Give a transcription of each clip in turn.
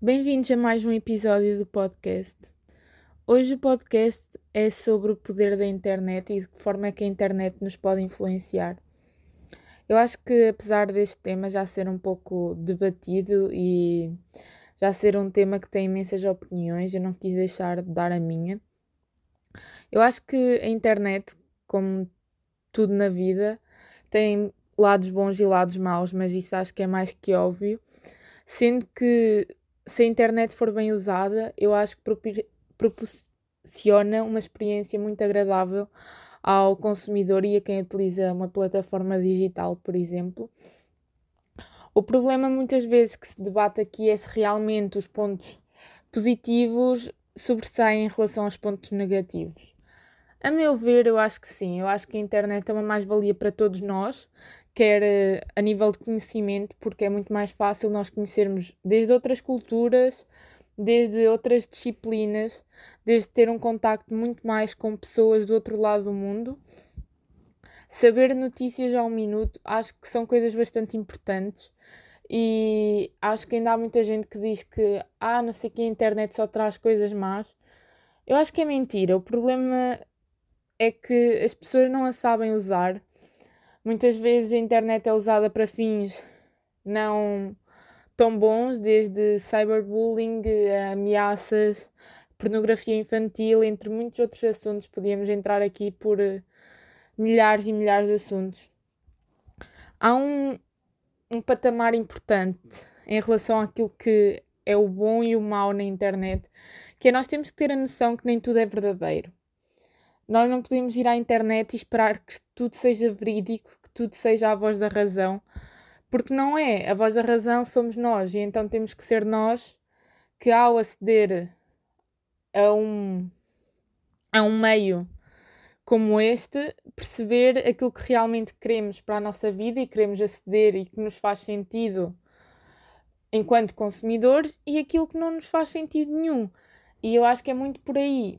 Bem-vindos a mais um episódio do podcast. Hoje o podcast é sobre o poder da internet e de que forma é que a internet nos pode influenciar. Eu acho que apesar deste tema já ser um pouco debatido e já ser um tema que tem imensas opiniões, eu não quis deixar de dar a minha. Eu acho que a internet, como tudo na vida, tem lados bons e lados maus, mas isso acho que é mais que óbvio. Sendo que se a internet for bem usada, eu acho que proporciona uma experiência muito agradável ao consumidor e a quem utiliza uma plataforma digital, por exemplo. O problema muitas vezes que se debate aqui é se realmente os pontos positivos sobressaem em relação aos pontos negativos. A meu ver, eu acho que sim. Eu acho que a internet é uma mais-valia para todos nós, quer eh, a nível de conhecimento, porque é muito mais fácil nós conhecermos desde outras culturas, desde outras disciplinas, desde ter um contacto muito mais com pessoas do outro lado do mundo. Saber notícias ao minuto, acho que são coisas bastante importantes e acho que ainda há muita gente que diz que, ah, não sei que a internet só traz coisas más. Eu acho que é mentira. O problema é que as pessoas não a sabem usar. Muitas vezes a internet é usada para fins não tão bons, desde cyberbullying, ameaças, pornografia infantil, entre muitos outros assuntos. Podíamos entrar aqui por milhares e milhares de assuntos. Há um, um patamar importante em relação àquilo que é o bom e o mau na internet, que é nós temos que ter a noção que nem tudo é verdadeiro. Nós não podemos ir à internet e esperar que tudo seja verídico, que tudo seja a voz da razão, porque não é. A voz da razão somos nós, e então temos que ser nós que, ao aceder a um, a um meio como este, perceber aquilo que realmente queremos para a nossa vida e queremos aceder e que nos faz sentido enquanto consumidores e aquilo que não nos faz sentido nenhum. E eu acho que é muito por aí.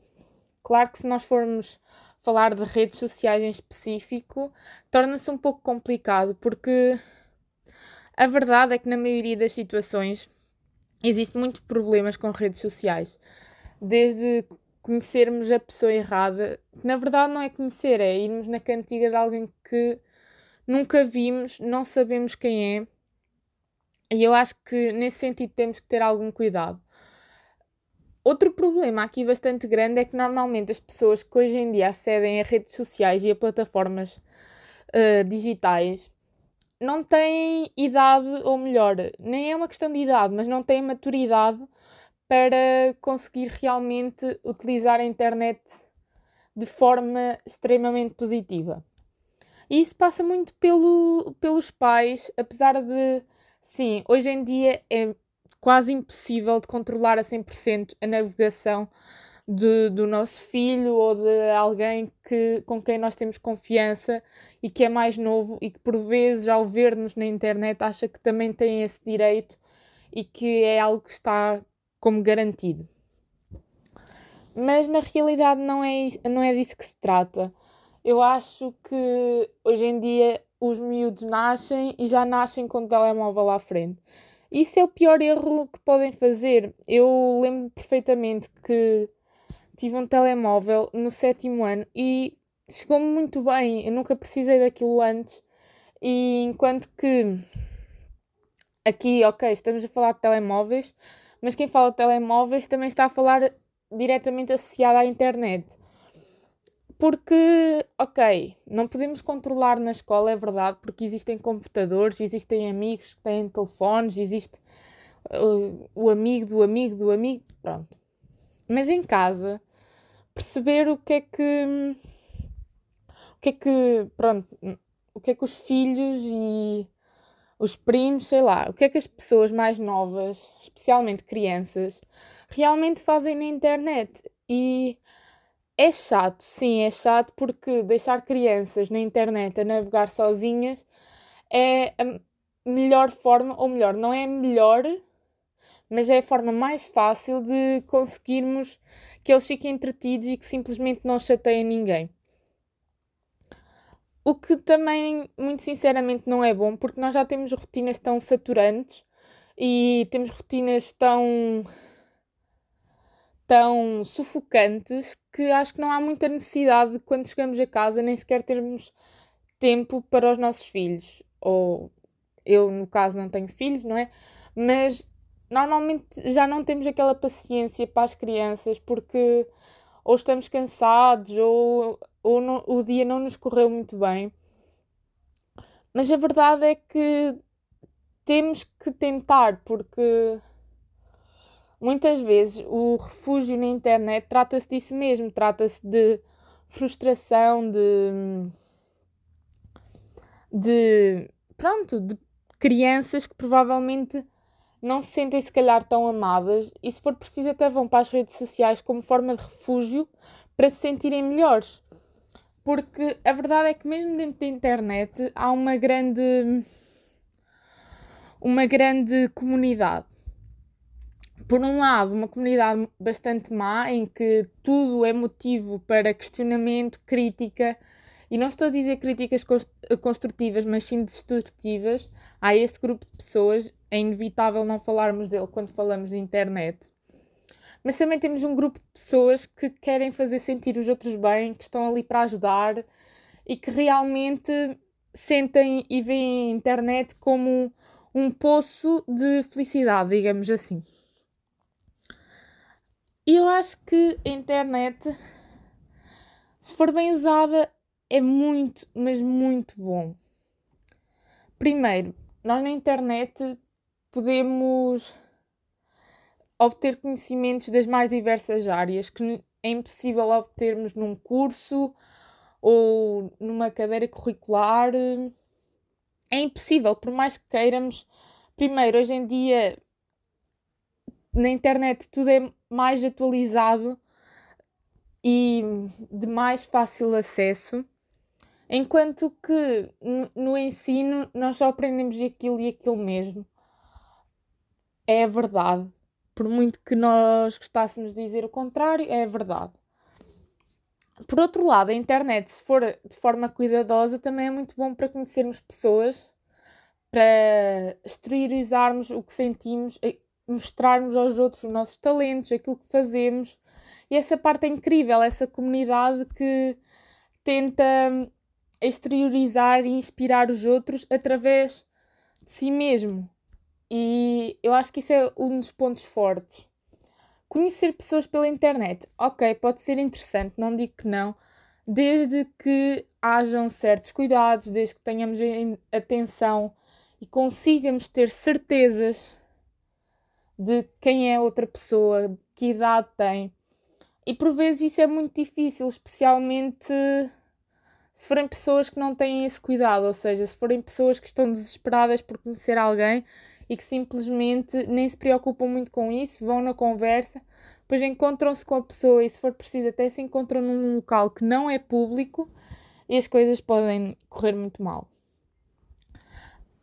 Claro que se nós formos falar de redes sociais em específico, torna-se um pouco complicado, porque a verdade é que na maioria das situações existem muitos problemas com redes sociais. Desde conhecermos a pessoa errada, que na verdade não é conhecer, é irmos na cantiga de alguém que nunca vimos, não sabemos quem é. E eu acho que nesse sentido temos que ter algum cuidado. Outro problema aqui bastante grande é que normalmente as pessoas que hoje em dia acedem a redes sociais e a plataformas uh, digitais não têm idade, ou melhor, nem é uma questão de idade, mas não têm maturidade para conseguir realmente utilizar a internet de forma extremamente positiva. E isso passa muito pelo, pelos pais, apesar de, sim, hoje em dia é quase impossível de controlar a 100% a navegação de, do nosso filho ou de alguém que, com quem nós temos confiança e que é mais novo e que por vezes ao ver-nos na internet acha que também tem esse direito e que é algo que está como garantido. Mas na realidade não é, não é disso que se trata. Eu acho que hoje em dia os miúdos nascem e já nascem com o telemóvel à frente. Isso é o pior erro que podem fazer. Eu lembro perfeitamente que tive um telemóvel no sétimo ano e chegou-me muito bem. Eu nunca precisei daquilo antes. E enquanto que aqui, ok, estamos a falar de telemóveis, mas quem fala de telemóveis também está a falar diretamente associado à internet. Porque, ok, não podemos controlar na escola, é verdade, porque existem computadores, existem amigos que têm telefones, existe uh, o amigo do amigo do amigo, pronto. Mas em casa, perceber o que é que. O que é que. Pronto. O que é que os filhos e os primos, sei lá, o que é que as pessoas mais novas, especialmente crianças, realmente fazem na internet. E é chato, sim, é chato porque deixar crianças na internet a navegar sozinhas é a melhor forma, ou melhor, não é melhor, mas é a forma mais fácil de conseguirmos que eles fiquem entretidos e que simplesmente não chateiem ninguém. O que também, muito sinceramente, não é bom, porque nós já temos rotinas tão saturantes e temos rotinas tão tão sufocantes que acho que não há muita necessidade de quando chegamos a casa nem sequer termos tempo para os nossos filhos. Ou eu, no caso, não tenho filhos, não é? Mas normalmente já não temos aquela paciência para as crianças porque ou estamos cansados ou, ou não, o dia não nos correu muito bem. Mas a verdade é que temos que tentar, porque muitas vezes o refúgio na internet trata-se disso mesmo, trata-se de frustração, de, de pronto, de crianças que provavelmente não se sentem se calhar tão amadas e se for preciso até vão para as redes sociais como forma de refúgio para se sentirem melhores. Porque a verdade é que mesmo dentro da internet há uma grande uma grande comunidade. Por um lado, uma comunidade bastante má em que tudo é motivo para questionamento, crítica, e não estou a dizer críticas construtivas, mas sim destrutivas, há esse grupo de pessoas, é inevitável não falarmos dele quando falamos de internet. Mas também temos um grupo de pessoas que querem fazer sentir os outros bem, que estão ali para ajudar e que realmente sentem e veem a internet como um poço de felicidade, digamos assim. E eu acho que a internet, se for bem usada, é muito, mas muito bom. Primeiro, nós na internet podemos obter conhecimentos das mais diversas áreas que é impossível obtermos num curso ou numa cadeira curricular. É impossível, por mais que queiramos. Primeiro, hoje em dia na internet tudo é mais atualizado e de mais fácil acesso. Enquanto que no ensino nós só aprendemos aquilo e aquilo mesmo. É verdade. Por muito que nós gostássemos de dizer o contrário, é verdade. Por outro lado, a internet, se for de forma cuidadosa, também é muito bom para conhecermos pessoas, para exteriorizarmos o que sentimos, mostrarmos aos outros os nossos talentos, aquilo que fazemos. E essa parte é incrível, essa comunidade que tenta exteriorizar e inspirar os outros através de si mesmo. E eu acho que isso é um dos pontos fortes. Conhecer pessoas pela internet, ok, pode ser interessante, não digo que não, desde que hajam certos cuidados, desde que tenhamos atenção e consigamos ter certezas de quem é outra pessoa, que idade tem. E por vezes isso é muito difícil, especialmente se forem pessoas que não têm esse cuidado, ou seja, se forem pessoas que estão desesperadas por conhecer alguém e que simplesmente nem se preocupam muito com isso, vão na conversa, depois encontram-se com a pessoa e, se for preciso, até se encontram num local que não é público e as coisas podem correr muito mal.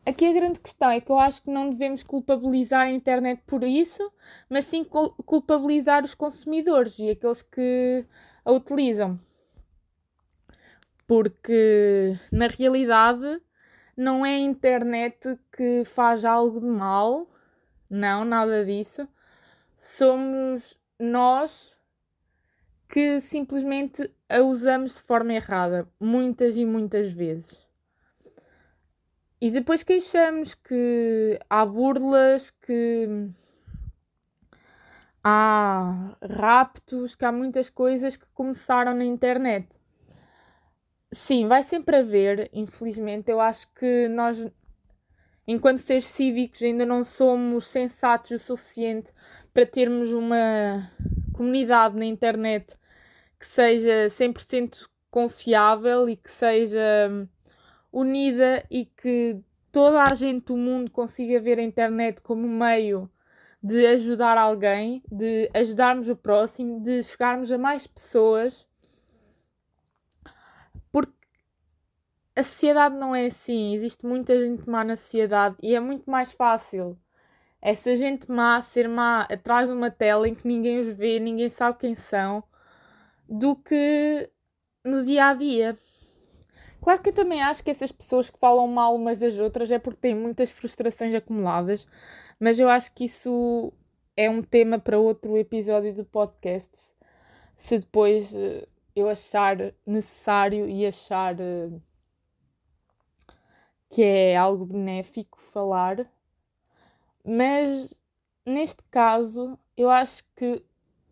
Aqui a grande questão é que eu acho que não devemos culpabilizar a internet por isso, mas sim culpabilizar os consumidores e aqueles que a utilizam porque na realidade não é a internet que faz algo de mal, não, nada disso. Somos nós que simplesmente a usamos de forma errada, muitas e muitas vezes. E depois queixamos que há burlas, que há raptos, que há muitas coisas que começaram na internet. Sim, vai sempre haver, infelizmente. Eu acho que nós, enquanto seres cívicos, ainda não somos sensatos o suficiente para termos uma comunidade na internet que seja 100% confiável e que seja hum, unida e que toda a gente do mundo consiga ver a internet como meio de ajudar alguém, de ajudarmos o próximo, de chegarmos a mais pessoas a sociedade não é assim. Existe muita gente má na sociedade e é muito mais fácil essa gente má ser má atrás de uma tela em que ninguém os vê, ninguém sabe quem são, do que no dia a dia. Claro que eu também acho que essas pessoas que falam mal umas das outras é porque têm muitas frustrações acumuladas, Mas eu acho que isso é um tema para outro episódio do podcast. Se depois uh, eu achar necessário e achar uh, que é algo benéfico falar. Mas neste caso, eu acho que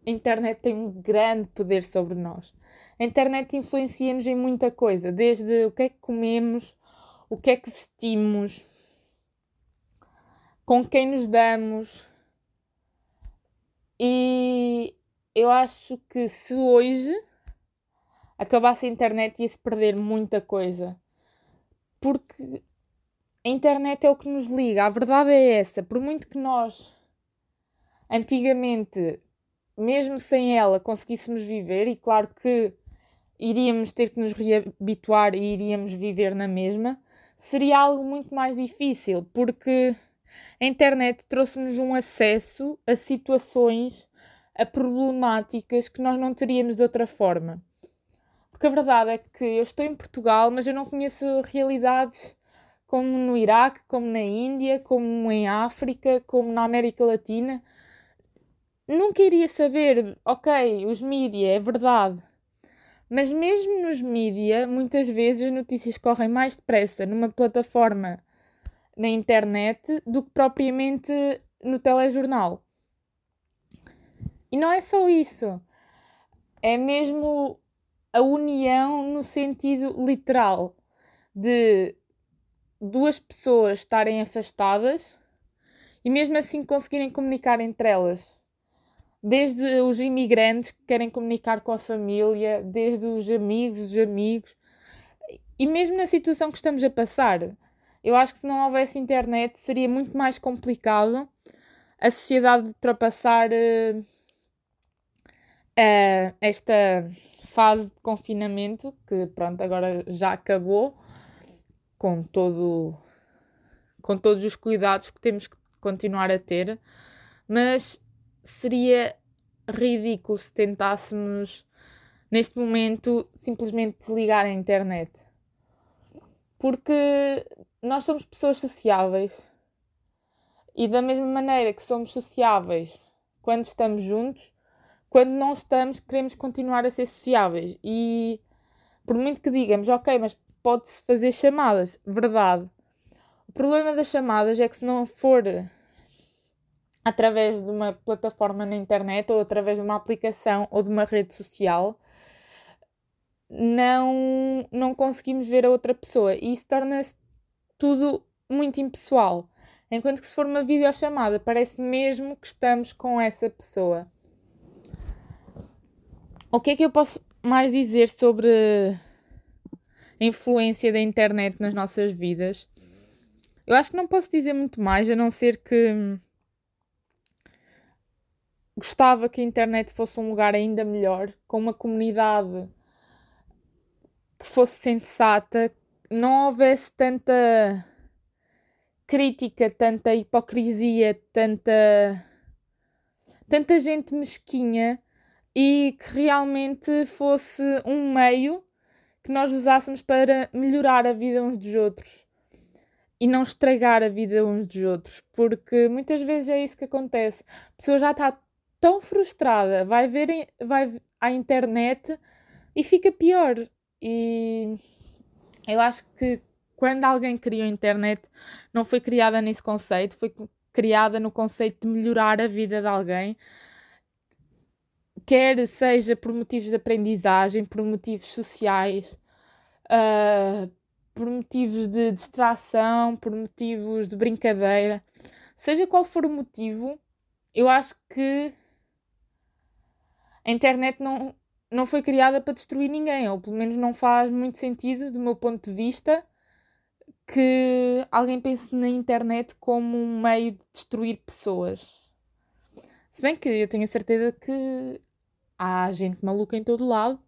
a internet tem um grande poder sobre nós. A internet influencia-nos em muita coisa, desde o que é que comemos, o que é que vestimos, com quem nos damos. E eu acho que se hoje acabasse a internet ia-se perder muita coisa. Porque a internet é o que nos liga, a verdade é essa. Por muito que nós antigamente, mesmo sem ela, conseguíssemos viver, e claro que iríamos ter que nos reabituar e iríamos viver na mesma, seria algo muito mais difícil, porque a internet trouxe-nos um acesso a situações, a problemáticas que nós não teríamos de outra forma. Porque a verdade é que eu estou em Portugal, mas eu não conheço realidades como no Iraque, como na Índia, como em África, como na América Latina. Nunca iria saber, ok, os mídia, é verdade, mas mesmo nos mídia, muitas vezes as notícias correm mais depressa numa plataforma na internet do que propriamente no telejornal. E não é só isso. É mesmo a união no sentido literal de duas pessoas estarem afastadas e mesmo assim conseguirem comunicar entre elas desde os imigrantes que querem comunicar com a família, desde os amigos, os amigos, e mesmo na situação que estamos a passar. Eu acho que se não houvesse internet seria muito mais complicado a sociedade ultrapassar uh, uh, esta fase de confinamento, que pronto, agora já acabou, com todo com todos os cuidados que temos que continuar a ter, mas seria ridículo se tentássemos, neste momento, simplesmente desligar a internet. Porque nós somos pessoas sociáveis e, da mesma maneira que somos sociáveis quando estamos juntos, quando não estamos, queremos continuar a ser sociáveis. E por muito que digamos, ok, mas pode-se fazer chamadas, verdade. O problema das chamadas é que se não for através de uma plataforma na internet ou através de uma aplicação ou de uma rede social, não, não conseguimos ver a outra pessoa e isso torna-se tudo muito impessoal. Enquanto que se for uma videochamada, parece mesmo que estamos com essa pessoa. O que é que eu posso mais dizer sobre a influência da internet nas nossas vidas? Eu acho que não posso dizer muito mais, a não ser que gostava que a internet fosse um lugar ainda melhor, com uma comunidade que fosse sensata, não houvesse tanta crítica, tanta hipocrisia, tanta tanta gente mesquinha e que realmente fosse um meio que nós usássemos para melhorar a vida uns dos outros e não estragar a vida uns dos outros, porque muitas vezes é isso que acontece. A pessoa já está tão frustrada, vai ver vai à internet e fica pior. E eu acho que quando alguém criou a internet, não foi criada nesse conceito, foi criada no conceito de melhorar a vida de alguém, quer seja por motivos de aprendizagem, por motivos sociais, uh, por motivos de distração, por motivos de brincadeira, seja qual for o motivo, eu acho que a internet não, não foi criada para destruir ninguém, ou pelo menos não faz muito sentido, do meu ponto de vista, que alguém pense na internet como um meio de destruir pessoas. Se bem que eu tenho a certeza que há gente maluca em todo lado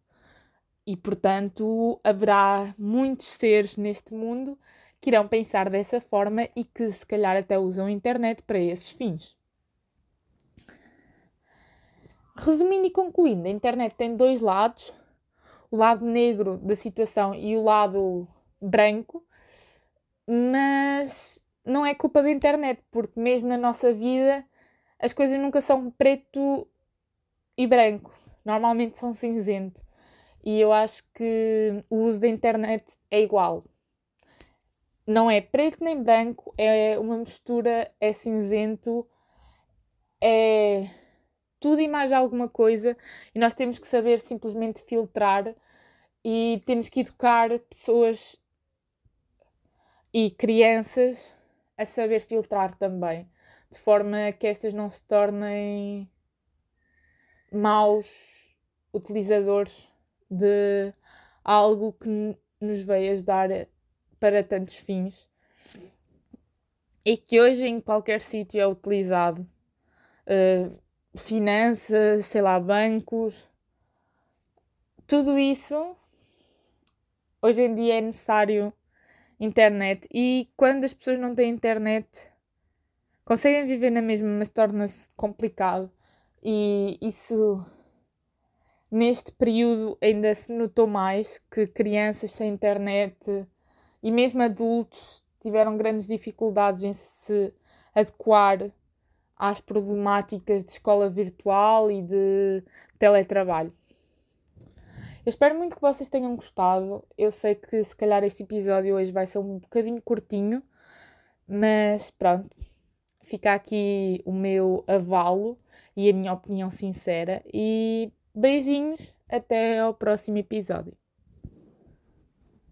e, portanto, haverá muitos seres neste mundo que irão pensar dessa forma e que, se calhar, até usam a internet para esses fins. Resumindo e concluindo, a internet tem dois lados: o lado negro da situação e o lado branco, mas não é culpa da internet, porque mesmo na nossa vida as coisas nunca são preto e branco, normalmente são cinzento. E eu acho que o uso da internet é igual. Não é preto nem branco, é uma mistura, é cinzento, é tudo e mais alguma coisa, e nós temos que saber simplesmente filtrar e temos que educar pessoas e crianças a saber filtrar também, de forma que estas não se tornem maus utilizadores de algo que nos veio ajudar para tantos fins e que hoje em qualquer sítio é utilizado. Uh, finanças, sei lá, bancos, tudo isso hoje em dia é necessário internet. E quando as pessoas não têm internet conseguem viver na mesma, mas torna-se complicado. E isso neste período ainda se notou mais que crianças sem internet e mesmo adultos tiveram grandes dificuldades em se adequar às problemáticas de escola virtual e de teletrabalho. Eu espero muito que vocês tenham gostado. Eu sei que se calhar este episódio hoje vai ser um bocadinho curtinho, mas pronto, fica aqui o meu avalo e a minha opinião sincera. E beijinhos, até ao próximo episódio.